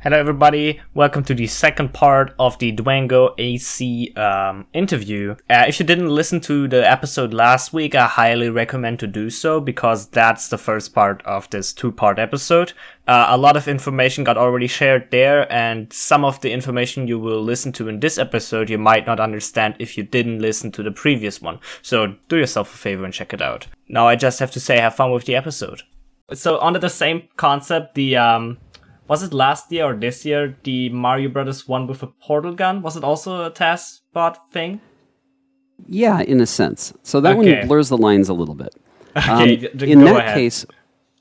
Hello, everybody. Welcome to the second part of the Dwango AC um, interview. Uh, if you didn't listen to the episode last week, I highly recommend to do so because that's the first part of this two part episode. Uh, a lot of information got already shared there, and some of the information you will listen to in this episode you might not understand if you didn't listen to the previous one. So do yourself a favor and check it out. Now, I just have to say, have fun with the episode. So, under the same concept, the um, was it last year or this year the Mario Brothers one with a portal gun? Was it also a task bot thing? Yeah, in a sense. So that Okay. one blurs the lines a little bit. Okay, Um, in that ahead. case,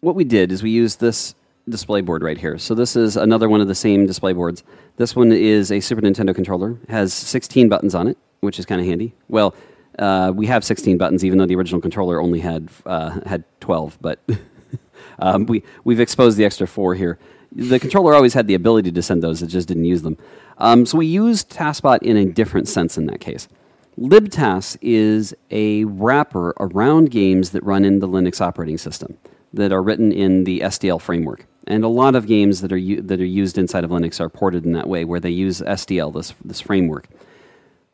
what we did is we used this display board right here. So this is another one of the same display boards. This one is a Super Nintendo controller. Has 16 buttons on it, which is kind of handy. Well, uh, we have 16 buttons, even though the original controller only had uh, had 12. But um, we we've exposed the extra four here. The controller always had the ability to send those; it just didn't use them. Um, so we used TASBot in a different sense in that case. libTAS is a wrapper around games that run in the Linux operating system that are written in the SDL framework. And a lot of games that are u- that are used inside of Linux are ported in that way, where they use SDL, this this framework.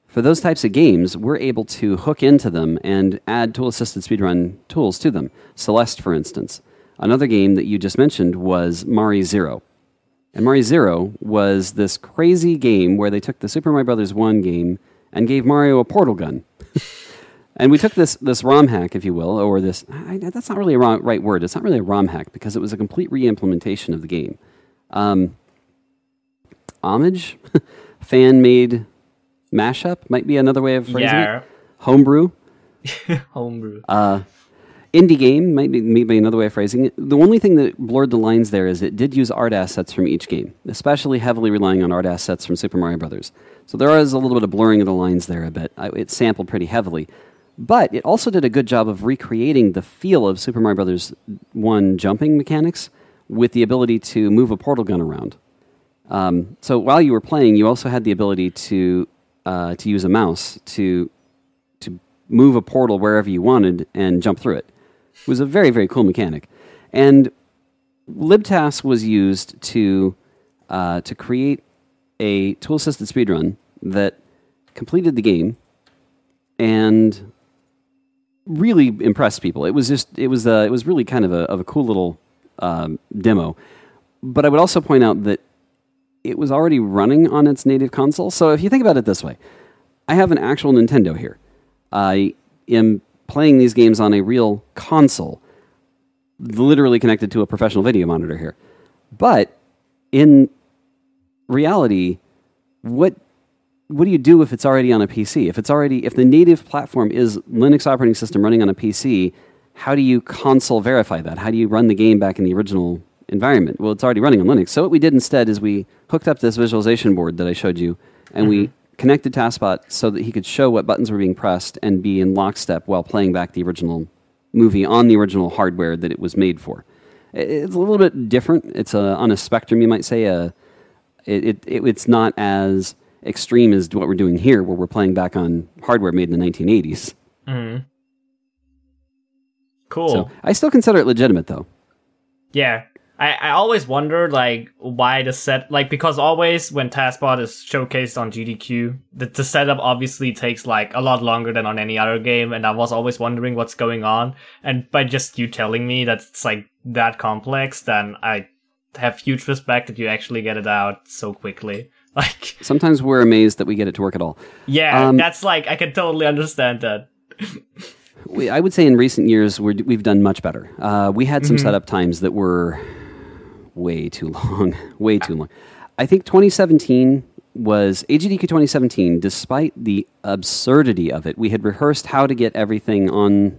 For those types of games, we're able to hook into them and add tool assisted speedrun tools to them. Celeste, for instance. Another game that you just mentioned was Mari Zero. And Mario Zero was this crazy game where they took the Super Mario Brothers 1 game and gave Mario a portal gun. and we took this, this ROM hack, if you will, or this, I, that's not really a wrong, right word. It's not really a ROM hack because it was a complete re implementation of the game. Um, homage? Fan made mashup might be another way of phrasing Yeah. it. Homebrew? Homebrew. Uh, indie game might be, might be another way of phrasing it. The only thing that blurred the lines there is it did use art assets from each game, especially heavily relying on art assets from Super Mario Brothers. So there is a little bit of blurring of the lines there a bit. I- It sampled pretty heavily, but it also did a good job of recreating the feel of Super Mario Brothers one jumping mechanics with the ability to move a portal gun around. Um, so while you were playing, you also had the ability to uh, to use a mouse to to move a portal wherever you wanted and jump through it. It was a very very cool mechanic, and libTAS was used to uh, to create a tool assisted speedrun that completed the game and really impressed people. It was just it was uh, it was really kind of a of a cool little um, demo. But I would also point out that it was already running on its native console. So if you think about it this way, I have an actual Nintendo here. I am playing these games on a real console, literally connected to a professional video monitor here. But in reality, what what do you do if it's already on a PC? If it's already if the native platform is Linux operating system running on a PC, how do you console verify that? How do you run the game back in the original environment? Well, it's already running on Linux. So what we did instead is we hooked up this visualization board that I showed you, and we mm-hmm. Connected TASBot so that he could show what buttons were being pressed and be in lockstep while playing back the original movie on the original hardware that it was made for. It's a little bit different. It's a, on a spectrum, you might say. A, it, it, it, it's not as extreme as what we're doing here, where we're playing back on hardware made in the 1980s. Mm-hmm. Cool. So I still consider it legitimate, though. Yeah. I, I always wondered like why the set like because always when TASBot is showcased on GDQ, the, the setup obviously takes like a lot longer than on any other game, and I was always wondering what's going on. And by just you telling me that it's like that complex, then I have huge respect that you actually get it out so quickly. Like Sometimes we're amazed that we get it to work at all. yeah, Um, that's like I can totally understand that. We, I would say in recent years we're, we've done much better. Uh, we had Mm-hmm. some setup times that were way too long, way too long. I think 2017 was AGDQ 2017. Despite the absurdity of it, we had rehearsed how to get everything on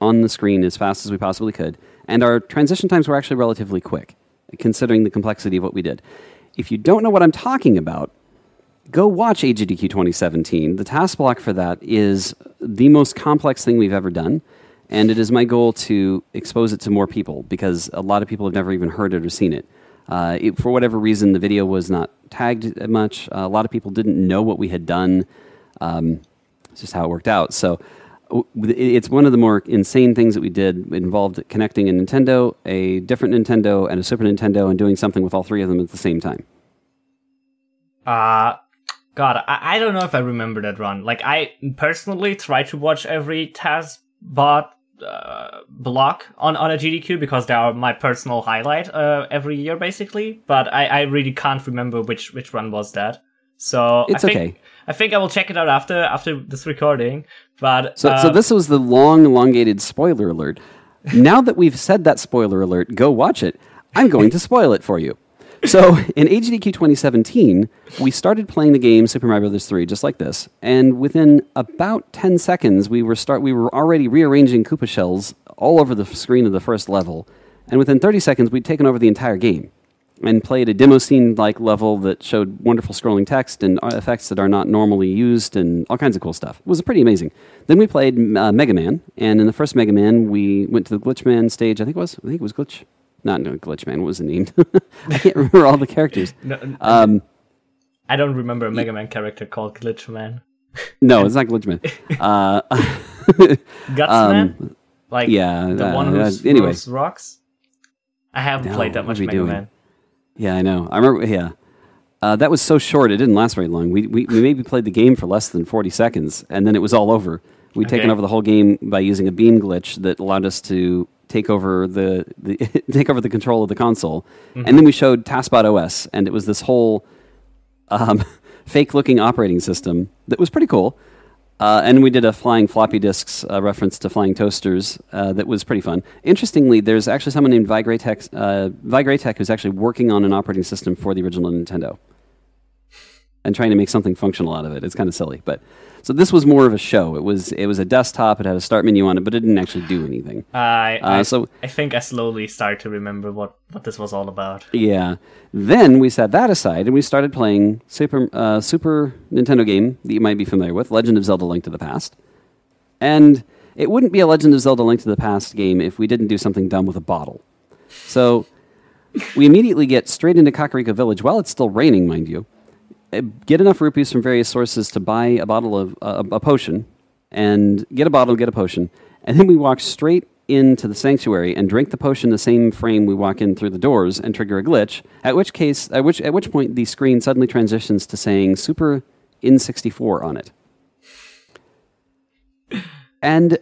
on the screen as fast as we possibly could, and our transition times were actually relatively quick, considering the complexity of what we did. If you don't know what I'm talking about, go watch AGDQ 2017. The task block for that is the most complex thing we've ever done. And it is my goal to expose it to more people because a lot of people have never even heard it or seen it. Uh, it for whatever reason, the video was not tagged much. Uh, a lot of people didn't know what we had done. Um, it's just how it worked out. So it's one of the more insane things that we did. It involved connecting a Nintendo, a different Nintendo, and a Super Nintendo, and doing something with all three of them at the same time. Uh God, I, I don't know if I remember that run. Like I personally try to watch every TASBot uh, block on, on a GDQ because they are my personal highlight uh, every year basically. But I, I really can't remember which which run was that. So It's I think, okay. I think I will check it out after after this recording. But So, uh, so this was the long, elongated spoiler alert. now that we've said that spoiler alert, go watch it. I'm going to spoil it for you. So in AGDQ 2017, we started playing the game Super Mario Bros. 3 just like this, and within about 10 seconds, we were start we were already rearranging Koopa shells all over the screen of the first level, and within 30 seconds, we'd taken over the entire game and played a demo scene like level that showed wonderful scrolling text and effects that are not normally used and all kinds of cool stuff. It was pretty amazing. Then we played uh, Mega Man, and in the first Mega Man, we went to the Glitch Man stage. I think it was. I think it was Glitch. Not no, Glitch Man. What was it named? I can't remember all the characters. no, Um, I don't remember a Mega Man character called Glitch Man. no, it's not Glitch Man. Uh, Guts Um, Man? Like yeah, the uh, one who uh, anyway. rocks? I haven't No, played that much Mega doing? Man. Yeah, I know. I remember. Yeah, uh, that was so short; it didn't last very long. We, we we maybe played the game for less than forty seconds, and then it was all over. We'd taken over the whole game by using a beam glitch that allowed us to take over the, the take over the control of the console, and then we showed TASBot OS, and it was this whole um, fake-looking operating system that was pretty cool. Uh, and we did a flying floppy disks uh, reference to flying toasters uh, that was pretty fun. Interestingly, there's actually someone named ViGreyTech, uh, ViGreyTech who's actually working on an operating system for the original Nintendo and trying to make something functional out of it. It's kind of silly, but so this was more of a show. It was it was a desktop. It had a start menu on it, but it didn't actually do anything. I, Uh, I, so- I think I slowly started to remember what, what this was all about. Yeah. Then we set that aside and we started playing Super uh, Super Nintendo game that you might be familiar with, Legend of Zelda: Link to the Past. And it wouldn't be a Legend of Zelda: Link to the Past game if we didn't do something dumb with a bottle. So we immediately get straight into Kakariko Village while it's still raining, mind you. Uh, Get enough rupees from various sources to buy a bottle of uh, a potion, and get a bottle, get a potion, and then we walk straight into the sanctuary and drink the potion the same frame we walk in through the doors and trigger a glitch. At which case, at which at which point the screen suddenly transitions to saying Super N64 on it. And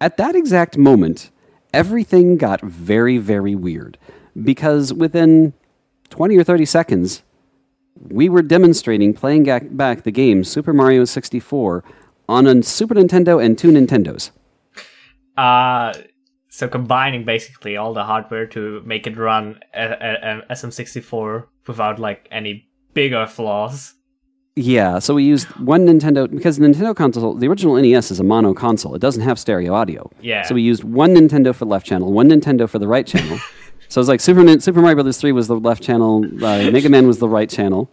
at that exact moment, everything got very, very weird because within 20 or 30 seconds, we were demonstrating playing back the game Super Mario 64 on a Super Nintendo and two Nintendos. Uh, so combining basically all the hardware to make it run a, a, a SM64 without like any bigger flaws. Yeah, so we used one Nintendo because the Nintendo console, the original NES is a mono console. It doesn't have stereo audio. Yeah. So we used one Nintendo for the left channel, one Nintendo for the right channel. so it was like Super Super Mario Brothers 3 was the left channel, uh, Mega Man was the right channel.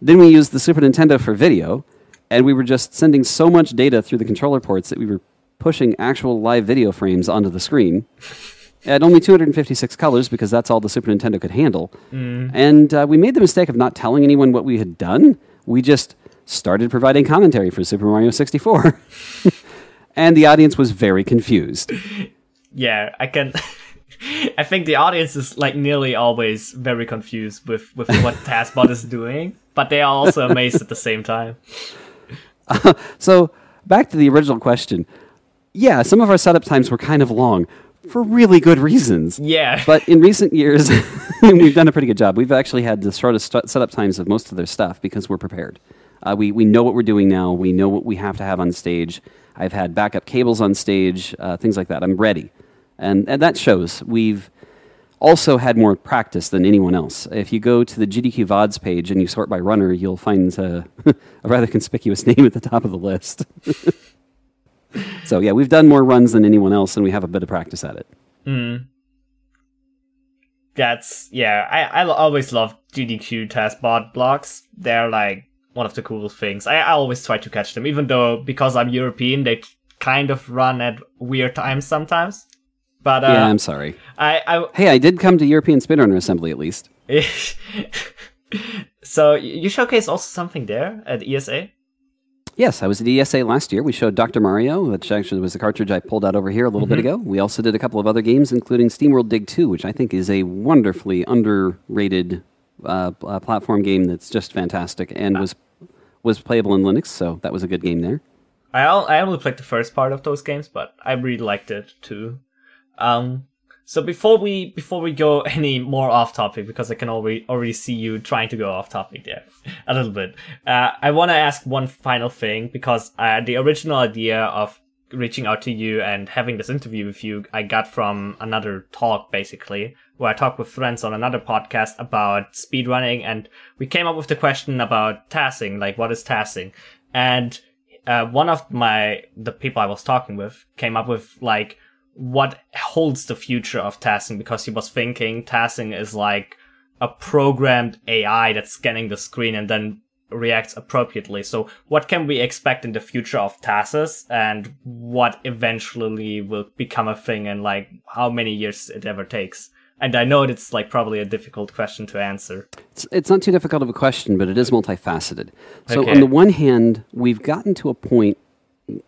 Then we used the Super Nintendo for video, and we were just sending so much data through the controller ports that we were pushing actual live video frames onto the screen. At only 256 colors because that's all the Super Nintendo could handle. And uh, we made the mistake of not telling anyone what we had done. We just started providing commentary for Super Mario 64. and the audience was very confused. Yeah, I can. I think the audience is like nearly always very confused with with what TASBot is doing, but they are also amazed at the same time. So, back to the original question. Yeah, some of our setup times were kind of long for really good reasons. Yeah, But in recent years, we've done a pretty good job. We've actually had the shortest st- setup times of most of their stuff because we're prepared. Uh, we, we know what we're doing now. We know what we have to have on stage. I've had backup cables on stage, uh, things like that. I'm ready. And, and that shows. We've also had more practice than anyone else. If you go to the GDQ VODs page and you sort by runner, you'll find uh, a rather conspicuous name at the top of the list. so, yeah, we've done more runs than anyone else, and we have a bit of practice at it. that's yeah. I I always love GDQ TASBot blocks. They're like one of the coolest things. I, I always try to catch them, even though because I'm European, they kind of run at weird times sometimes. But uh, yeah, I'm sorry. I I Hey, I did come to European Speedrunner Assembly at least. so you showcase also something there at ESA. Yes, I was at ESA last year. We showed Dr. Mario, which actually was the cartridge I pulled out over here a little bit ago. We also did a couple of other games, including SteamWorld Dig 2, which I think is a wonderfully underrated uh, uh, platform game that's just fantastic and was was playable in Linux, so that was a good game there. I I only played the first part of those games, but I really liked it too. Um, so before we before we go any more off topic, because I can already already see you trying to go off topic there a little bit, uh, I want to ask one final thing because uh, the original idea of reaching out to you and having this interview with you I got from another talk basically where I talked with friends on another podcast about speedrunning and we came up with the question about tasking, like what is tasking? And uh, one of my the people I was talking with came up with like what holds the future of tasking because he was thinking tasking is like a programmed AI that's scanning the screen and then reacts appropriately. So what can we expect in the future of tasks and what eventually will become a thing and like how many years it ever takes? And I know it's like probably a difficult question to answer. It's, it's not too difficult of a question, but it is multifaceted. So, Okay. on the one hand, we've gotten to a point,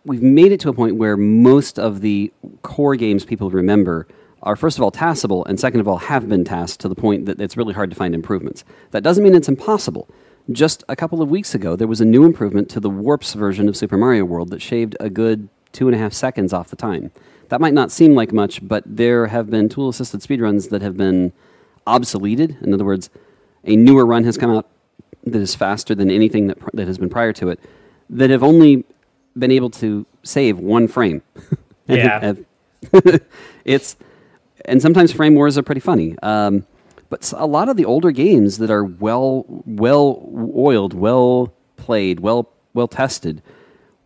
we've made it to a point where most of the core games people remember are, first of all, taskable, and second of all, have been tasked to the point that it's really hard to find improvements. That doesn't mean it's impossible. Just a couple of weeks ago, there was a new improvement to the Warps version of Super Mario World that shaved a good two and a half seconds off the time. That might not seem like much, but there have been tool assisted speedruns that have been obsoleted. In other words, a newer run has come out that is faster than anything that, pr- that has been prior to it, that have only been able to save one frame. And Yeah. it's and sometimes frame wars are pretty funny. Um, but a lot of the older games that are well well oiled, well played, well well tested,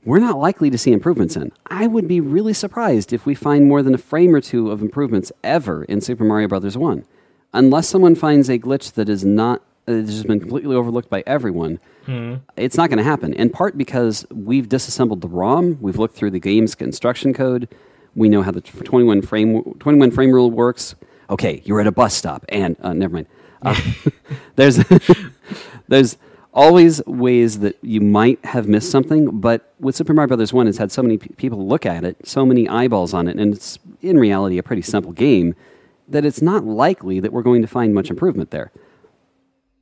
we're not likely to see improvements in. I would be really surprised if we find more than a frame or two of improvements ever in Super Mario Brothers 1. Unless someone finds a glitch that is not that has just been completely overlooked by everyone, it's not going to happen. In part because we've disassembled the ROM, we've looked through the game's instruction code, we know how the 21 frame 21 frame rule works. Okay, you're at a bus stop, and uh, never mind. Uh, there's there's always ways that you might have missed something, but with Super Mario Brothers One, it's had so many pe- people look at it, so many eyeballs on it, and it's in reality a pretty simple game that it's not likely that we're going to find much improvement there.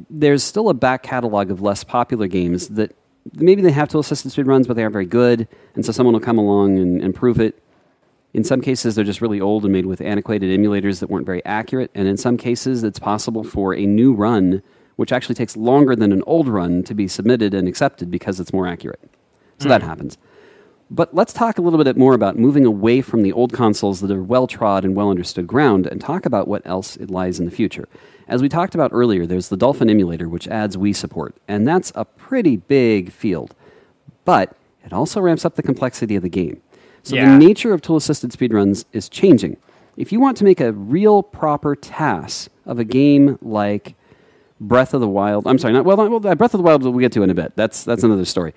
There's still a back catalog of less popular games that maybe they have tool assisted speedruns, but they aren't very good, and so someone will come along and improve it. In some cases, they're just really old and made with antiquated emulators that weren't very accurate. And in some cases, it's possible for a new run, which actually takes longer than an old run, to be submitted and accepted because it's more accurate. So that hmm. happens. But let's talk a little bit more about moving away from the old consoles that are well trod and well understood ground and talk about what else it lies in the future. As we talked about earlier, there's the Dolphin emulator, which adds Wii support, and that's a pretty big field. But it also ramps up the complexity of the game. So Yeah. the nature of tool assisted speedruns is changing. If you want to make a real proper task of a game like Breath of the Wild, I'm sorry, not well, not, well uh, Breath of the Wild we'll get to in a bit. That's that's another story.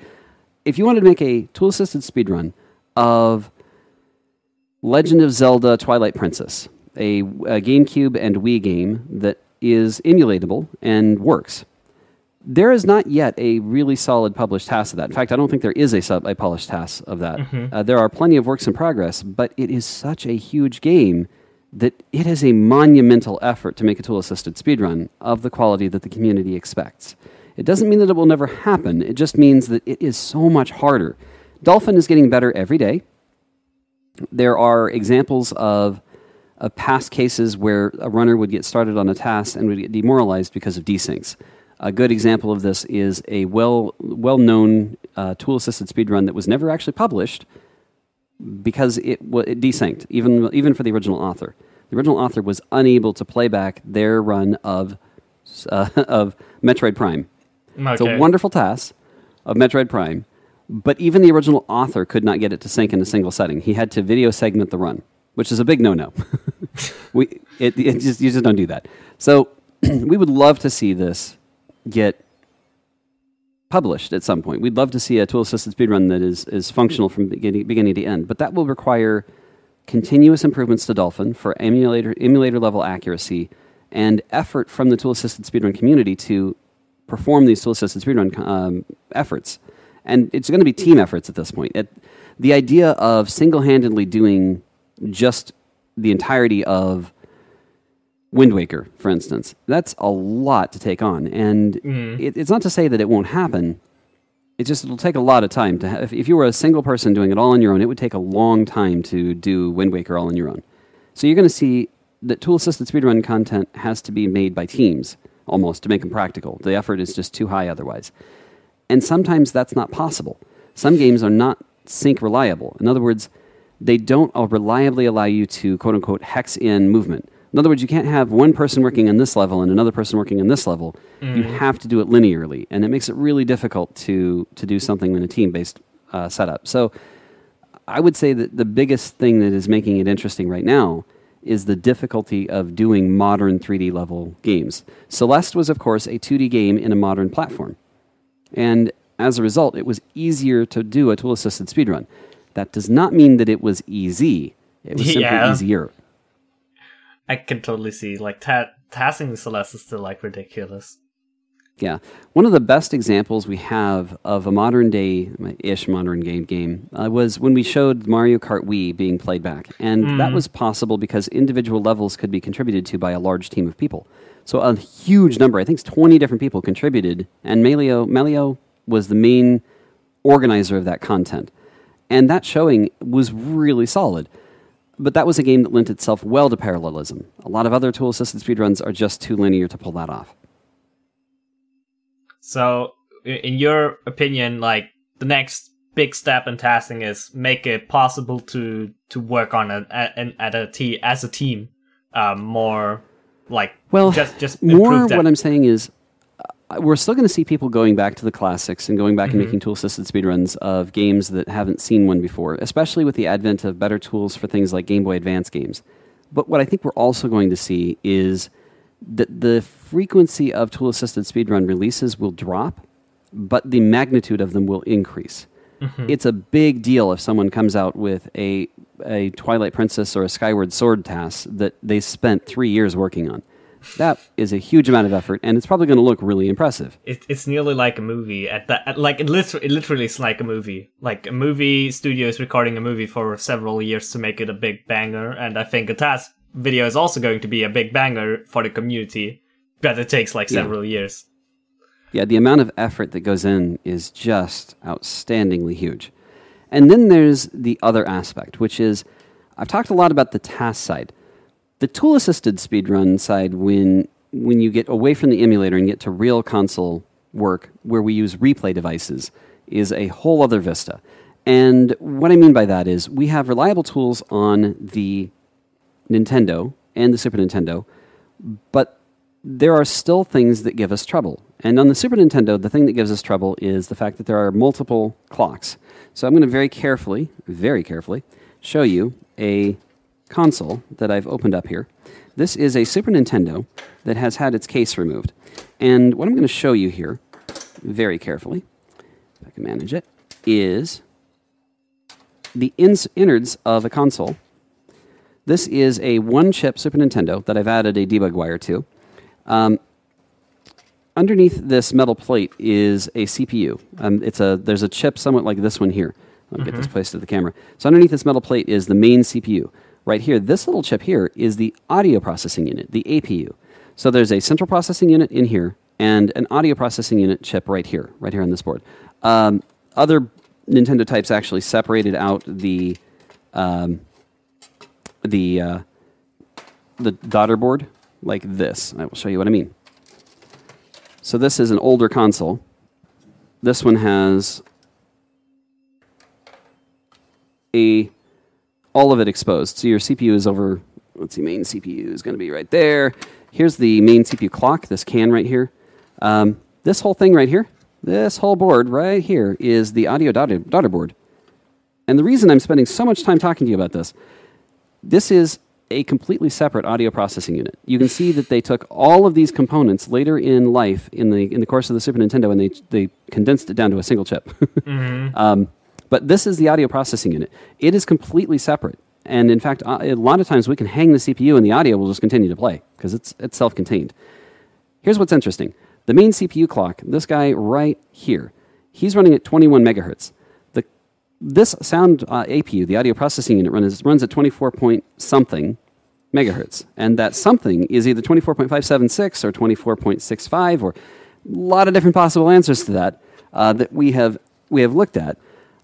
If you wanted to make a tool assisted speedrun of Legend of Zelda Twilight Princess, a, a GameCube and Wii game that is emulatable and works. There is not yet a really solid published task of that. In fact, I don't think there is a, sub, a polished task of that. Uh, there are plenty of works in progress, but it is such a huge game that it is a monumental effort to make a tool assisted speedrun of the quality that the community expects. It doesn't mean that it will never happen, it just means that it is so much harder. Dolphin is getting better every day there are examples of, of past cases where a runner would get started on a task and would get demoralized because of desyncs. A good example of this is a well well known uh, tool assisted speedrun that was never actually published because it, it desynced, even even for the original author. The original author was unable to play back their run of uh, of Metroid Prime. It's a wonderful task of Metroid Prime, but even the original author could not get it to sync in a single setting. He had to video segment the run, which is a big no-no. we it, it just you just don't do that. So we would love to see this get published at some point. We'd love to see a tool assisted speedrun that is is functional from beginning, beginning to end, but that will require continuous improvements to Dolphin for emulator emulator level accuracy and effort from the tool assisted speedrun community to perform these tool assisted speedrun um, efforts. and it's going to be team efforts at this point. It, the idea of single-handedly doing just the entirety of Wind Waker, for instance, that's a lot to take on, and mm-hmm. it, it's not to say that it won't happen. It just it'll take a lot of time to. Ha- if, if you were a single person doing it all on your own, it would take a long time to do Wind Waker all on your own. So you're going to see that tool-assisted speedrun content has to be made by teams almost to make them practical. The effort is just too high otherwise. And sometimes that's not possible. Some games are not sync reliable. In other words, they don't reliably allow you to quote unquote hex in movement. In other words, you can't have one person working on this level and another person working on this level. You have to do it linearly, and it makes it really difficult to to do something in a team based uh, setup. So, I would say that the biggest thing that is making it interesting right now is the difficulty of doing modern 3D level games. Celeste was, of course, a 2D game in a modern platform. And as a result, it was easier to do a tool assisted speedrun. That does not mean that it was easy, it was simply Yeah. easier. I can totally see like ta- tasking Celeste is still like ridiculous. Yeah. One of the best examples we have of a modern day ish modern game game uh, was when we showed Mario Kart Wii being played back. And that was possible because individual levels could be contributed to by a large team of people. So a huge number, I think it's 20 different people contributed, and Melio, Melio was the main organizer of that content. And that showing was really solid. But that was a game that lent itself well to parallelism. A lot of other tool assisted speedruns are just too linear to pull that off. So, in your opinion, like the next big step in tasking is make it possible to to work on it at, a te- as a team, um, more like Well, just just more that. what I'm saying is uh, we're still going to see people going back to the classics and going back Mm-hmm. and making tool assisted speedruns of games that haven't seen one before, especially with the advent of better tools for things like Game Boy Advance games. But what I think we're also going to see is that the frequency of tool assisted speedrun releases will drop, but the magnitude of them will increase. Mm-hmm. It's a big deal if someone comes out with a, a Twilight Princess or a Skyward Sword task that they spent three years working on. That is a huge amount of effort, and it's probably going to look really impressive. it, it's nearly like a movie at that at, like it literally, it literally is like a movie like a movie studio is recording a movie for several years to make it a big banger and i think a task video is also going to be a big banger for the community but it takes like Yeah. several years Yeah, the amount of effort that goes in is just outstandingly huge. And then there's the other aspect, which is I've talked a lot about the task side. The tool assisted speedrun side, when, when you get away from the emulator and get to real console work where we use replay devices, is a whole other vista. And what I mean by that is we have reliable tools on the Nintendo and the Super Nintendo, but there are still things that give us trouble. And on the Super Nintendo, the thing that gives us trouble is the fact that there are multiple clocks. So I'm going to very carefully, very carefully, show you a console that I've opened up here. This is a Super Nintendo that has had its case removed. And what I'm going to show you here, very carefully, if I can manage it, is the ins- innards of a console. This is a one chip Super Nintendo that I've added a debug wire to. Um, underneath this metal plate is a CPU. Um, it's a there's a chip somewhat like this one here. I'll get this placed to the camera. So underneath this metal plate is the main CPU. Right here, this little chip here is the audio processing unit, the APU. So there's a central processing unit in here and an audio processing unit chip right here, right here on this board. Um, other Nintendo types actually separated out the um, the uh, the daughter board like this. I will show you what I mean. So this is an older console. This one has a all of it exposed. So your CPU is over. Let's see, main CPU is going to be right there. Here's the main CPU clock. This can right here. Um, this whole thing right here, this whole board right here is the audio daughter, daughter board. And the reason I'm spending so much time talking to you about this, this is a completely separate audio processing unit. You can see that they took all of these components later in life in the in the course of the Super Nintendo, and they they condensed it down to a single chip. um, but this is the audio processing unit. It is completely separate, and in fact, uh, a lot of times we can hang the CPU and the audio will just continue to play because it's it's self-contained. Here's what's interesting: the main CPU clock, this guy right here, He's running at 21 megahertz. The, this sound uh, APU, the audio processing unit, runs, runs at 24 point something megahertz. And that something is either 24.576 or 24.65 or a lot of different possible answers to that uh, that we have, we have looked at.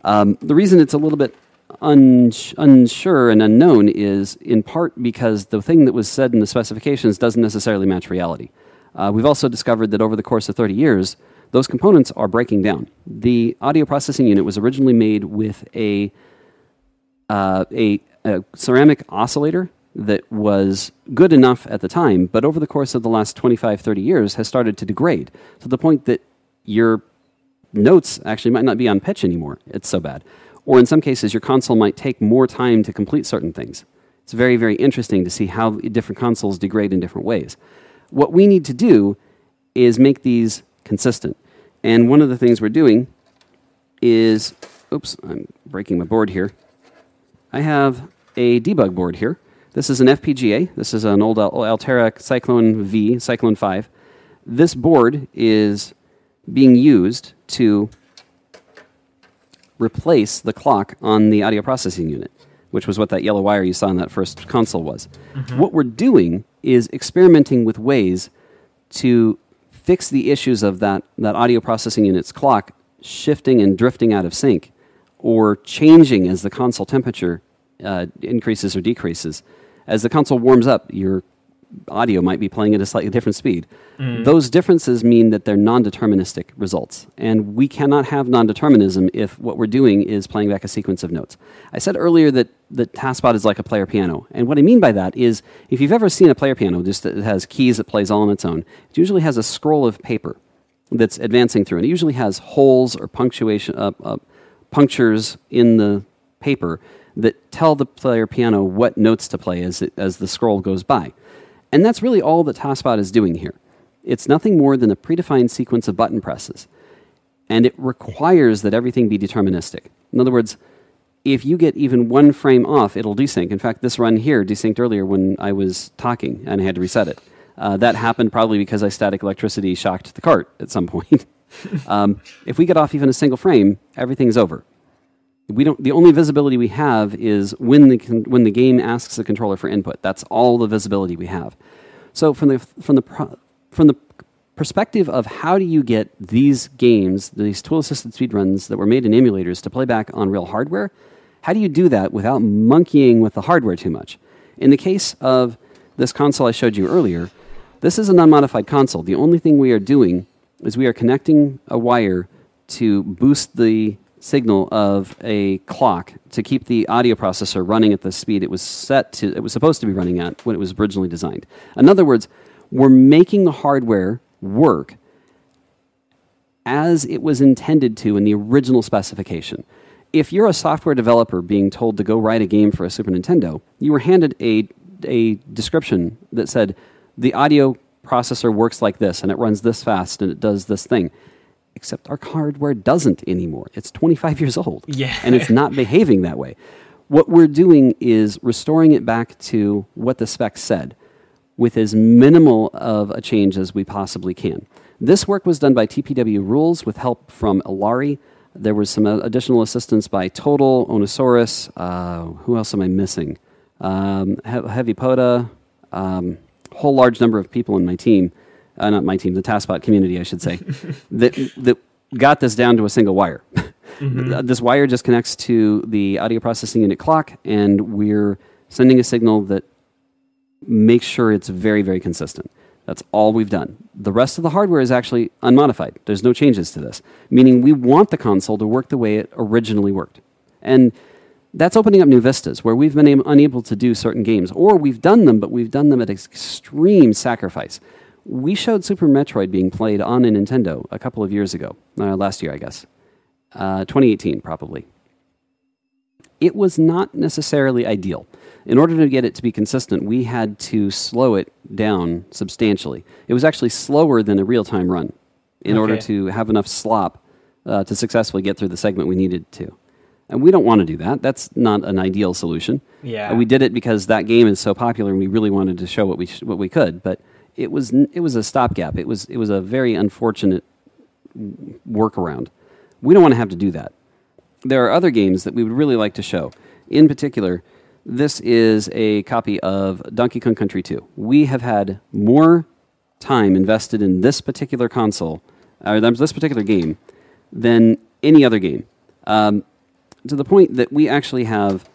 Um, the reason it's a little bit uns- unsure and unknown is in part because the thing that was said in the specifications doesn't necessarily match reality. Uh, we've also discovered that over the course of 30 years, those components are breaking down. The audio processing unit was originally made with a, uh, a, a ceramic oscillator that was good enough at the time, but over the course of the last 25, 30 years has started to degrade to the point that your notes actually might not be on pitch anymore. It's so bad. Or in some cases, your console might take more time to complete certain things. It's very, very interesting to see how different consoles degrade in different ways. What we need to do is make these consistent. And one of the things we're doing is, oops, I'm breaking my board here. I have a debug board here. This is an FPGA. This is an old Altera Cyclone V, Cyclone 5. This board is being used to replace the clock on the audio processing unit, which was what that yellow wire you saw in that first console was. Mm-hmm. What we're doing is experimenting with ways to fix the issues of that, that audio processing unit's clock shifting and drifting out of sync or changing as the console temperature uh, increases or decreases. As the console warms up, your audio might be playing at a slightly different speed. Mm. Those differences mean that they're non deterministic results. And we cannot have non determinism if what we're doing is playing back a sequence of notes. I said earlier that, that TASBot is like a player piano. And what I mean by that is if you've ever seen a player piano, just that it has keys that plays all on its own, it usually has a scroll of paper that's advancing through. And it usually has holes or punctuation, uh, uh, punctures in the paper that tell the player piano what notes to play as, it, as the scroll goes by. And that's really all that TASBot is doing here. It's nothing more than a predefined sequence of button presses. And it requires that everything be deterministic. In other words, if you get even one frame off, it'll desync. In fact, this run here desynced earlier when I was talking and I had to reset it. Uh, that happened probably because I static electricity shocked the cart at some point. um, if we get off even a single frame, everything's over we don't the only visibility we have is when the when the game asks the controller for input. That's all the visibility we have. So from the from the from the perspective of how do you get these games these tool assisted speedruns that were made in emulators to play back on real hardware how do you do that without monkeying with the hardware too much? In the case of this console i showed you earlier this is an unmodified console. The only thing we are doing is we are connecting a wire to boost the signal of a clock to keep the audio processor running at the speed it was set to it was supposed to be running at when it was originally designed. In other words, we're making the hardware work as it was intended to in the original specification. If you're a software developer being told to go write a game for a Super Nintendo, you were handed a a description that said the audio processor works like this and it runs this fast and it does this thing except our hardware doesn't anymore. It's 25 years old. Yeah. and it's not behaving that way. What we're doing is restoring it back to what the spec said with as minimal of a change as we possibly can. This work was done by TPW Rules with help from Ilari. There was some additional assistance by Total, Ownasaurus. Uh, who else am I missing? Um, Heavy Poda, um, whole large number of people in my team uh, not my team, the TASBot community, I should say, that, that got this down to a single wire. Mm-hmm. this wire just connects to the audio processing unit clock, and we're sending a signal that makes sure it's very, very consistent. That's all we've done. The rest of the hardware is actually unmodified. There's no changes to this, meaning we want the console to work the way it originally worked. And that's opening up new vistas where we've been unable to do certain games, or we've done them, but we've done them at extreme sacrifice we showed Super Metroid being played on a Nintendo a couple of years ago, uh, last year, I guess, uh, 2018 probably. It was not necessarily ideal. In order to get it to be consistent, we had to slow it down substantially. It was actually slower than a real time run in okay. order to have enough slop uh, to successfully get through the segment we needed to. And we don't want to do that. That's not an ideal solution. Yeah. we did it because that game is so popular and we really wanted to show what we, sh- what we could. But it was it was a stopgap. It was it was a very unfortunate workaround. We don't want to have to do that. There are other games that we would really like to show. In particular, this is a copy of Donkey Kong Country 2. We have had more time invested in this particular console, or this particular game, than any other game. Um, to the point that we actually have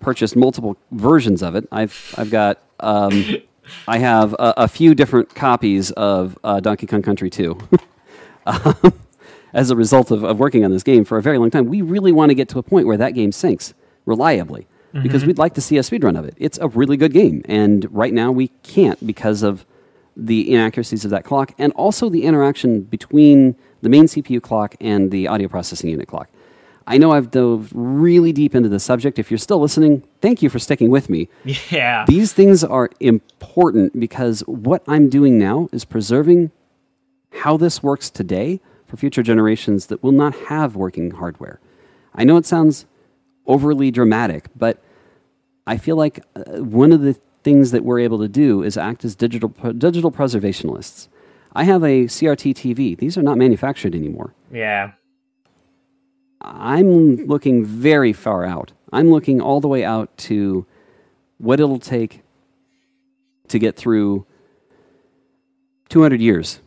purchased multiple versions of it. I've I've got um, I have a, a, few different copies of uh, Donkey Kong Country 2. um, as a result of, of working on this game for a very long time, we really want to get to a point where that game syncs reliably mm-hmm. because we'd like to see a speedrun of it. It's a really good game, and right now we can't because of the inaccuracies of that clock and also the interaction between the main CPU clock and the audio processing unit clock. I know I've dove really deep into the subject. If you're still listening, thank you for sticking with me. Yeah. These things are important because what I'm doing now is preserving how this works today for future generations that will not have working hardware. I know it sounds overly dramatic, but I feel like uh, one of the things that we're able to do is act as digital digital preservationists. I have a CRT TV. These are not manufactured anymore. Yeah. I'm looking very far out. I'm looking all the way out to what it'll take to get through 200 years.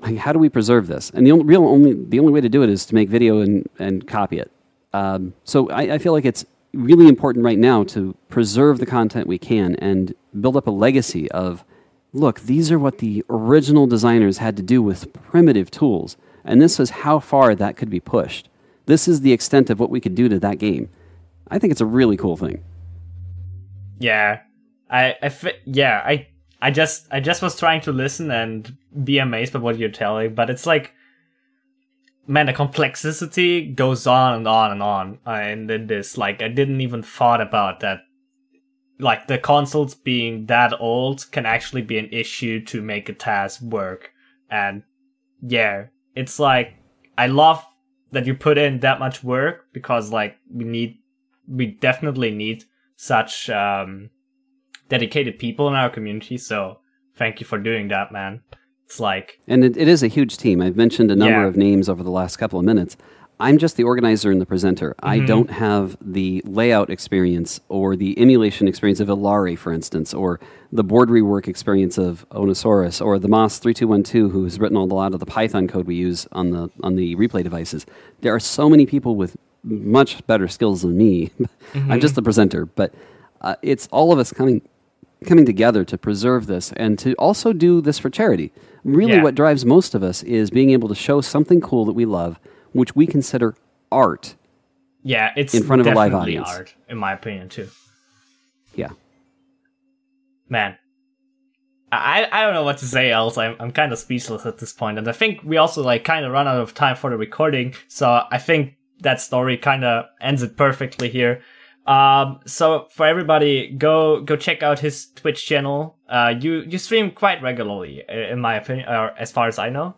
Like, how do we preserve this? And the only, real only the only way to do it is to make video and, and copy it. Um, so I, I feel like it's really important right now to preserve the content we can and build up a legacy of look, these are what the original designers had to do with primitive tools, and this is how far that could be pushed. This is the extent of what we could do to that game. I think it's a really cool thing. Yeah, I, I fi- yeah, I, I just, I just was trying to listen and be amazed by what you're telling, but it's like, man, the complexity goes on and on and on, uh, and then this, like, I didn't even thought about that. Like the consoles being that old can actually be an issue to make a task work, and yeah, it's like I love that you put in that much work because like we need we definitely need such um dedicated people in our community. So thank you for doing that man. It's like and it, it is a huge team. I've mentioned a number yeah. of names over the last couple of minutes I'm just the organizer and the presenter. Mm-hmm. I don't have the layout experience or the emulation experience of Ilari, for instance, or the board rework experience of Ownasaurus, or the Moss 3212, who has written a lot of the Python code we use on the on the replay devices. There are so many people with much better skills than me. Mm-hmm. I'm just the presenter, but uh, it's all of us coming coming together to preserve this and to also do this for charity. Really, yeah. what drives most of us is being able to show something cool that we love which we consider art. Yeah, it's in front of a live audience. Art, in my opinion, too. Yeah. Man, I I don't know what to say else. I'm I'm kind of speechless at this point, and I think we also like kind of run out of time for the recording. So I think that story kind of ends it perfectly here. Um, so for everybody, go go check out his Twitch channel. Uh, you you stream quite regularly, in my opinion, or as far as I know.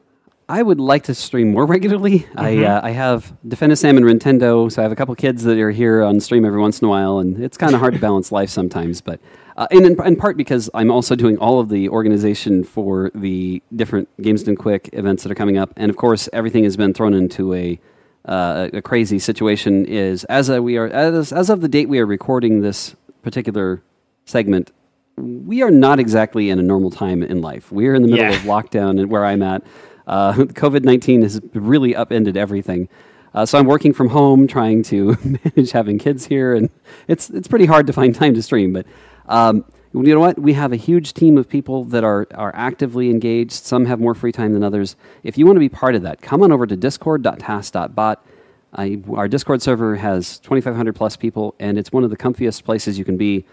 I would like to stream more regularly. Mm-hmm. I uh, I have Defend-A-Sam and Nintendo, so I have a couple kids that are here on stream every once in a while, and it's kind of hard to balance life sometimes. But uh, and in, in, part because I'm also doing all of the organization for the different Games Done Quick events that are coming up, and of course everything has been thrown into a uh, a crazy situation. Is as a, we are as as of the date we are recording this particular segment, we are not exactly in a normal time in life. We are in the middle yeah. of lockdown, and where I'm at. Uh, COVID 19 has really upended everything. Uh, so I'm working from home, trying to manage having kids here, and it's it's pretty hard to find time to stream. But um, you know what? We have a huge team of people that are are actively engaged. Some have more free time than others. If you want to be part of that, come on over to discord.tas.bot. I, our Discord server has 2,500 plus people, and it's one of the comfiest places you can be.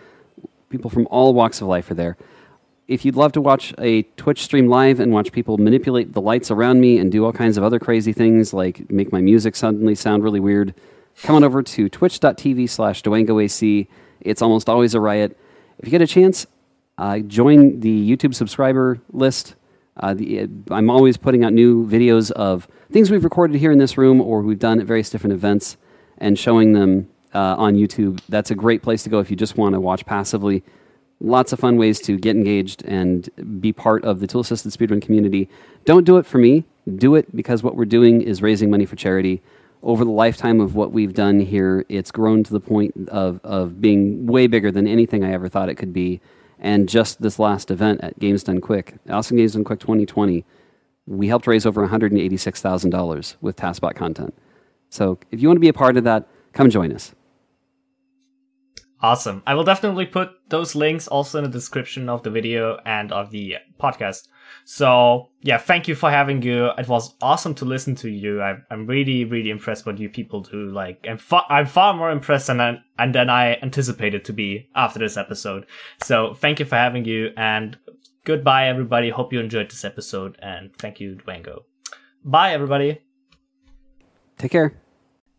People from all walks of life are there if you'd love to watch a Twitch stream live and watch people manipulate the lights around me and do all kinds of other crazy things, like make my music suddenly sound really weird, come on over to twitch.tv slash DwangoAC. It's almost always a riot. If you get a chance, uh, join the YouTube subscriber list. Uh, the, I'm always putting out new videos of things we've recorded here in this room or we've done at various different events and showing them uh, on YouTube. That's a great place to go if you just want to watch passively Lots of fun ways to get engaged and be part of the tool assisted speedrun community. Don't do it for me, do it because what we're doing is raising money for charity. Over the lifetime of what we've done here, it's grown to the point of, of being way bigger than anything I ever thought it could be. And just this last event at Games Done Quick, Awesome Games Done Quick 2020, we helped raise over $186,000 with TASBot content. So if you want to be a part of that, come join us. Awesome. I will definitely put those links also in the description of the video and of the podcast. So yeah, thank you for having you. It was awesome to listen to you. I, I'm really, really impressed what you people do. Like, I'm, fa- I'm far more impressed than I, and than I anticipated to be after this episode. So thank you for having you and goodbye everybody. Hope you enjoyed this episode and thank you, Dwango. Bye everybody. Take care.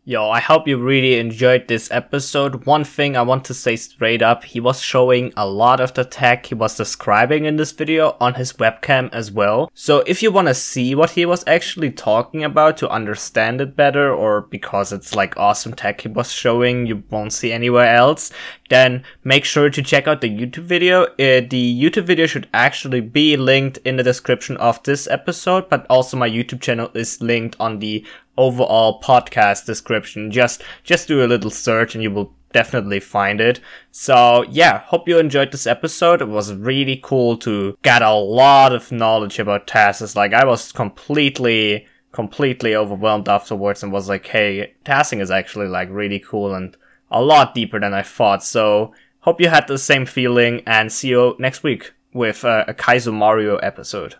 Yo, I hope you really enjoyed this episode. One thing I want to say straight up, he was showing a lot of the tech he was describing in this video on his webcam as well. So if you want to see what he was actually talking about to understand it better or because it's like awesome tech he was showing you won't see anywhere else, then make sure to check out the YouTube video. Uh, the YouTube video should actually be linked in the description of this episode, but also my YouTube channel is linked on the overall podcast description. Just just do a little search and you will definitely find it. So yeah, hope you enjoyed this episode. It was really cool to get a lot of knowledge about TASes. Like I was completely completely overwhelmed afterwards and was like, hey, TASing is actually like really cool and a lot deeper than I thought. So hope you had the same feeling and see you next week with uh, a Kaizo Mario episode.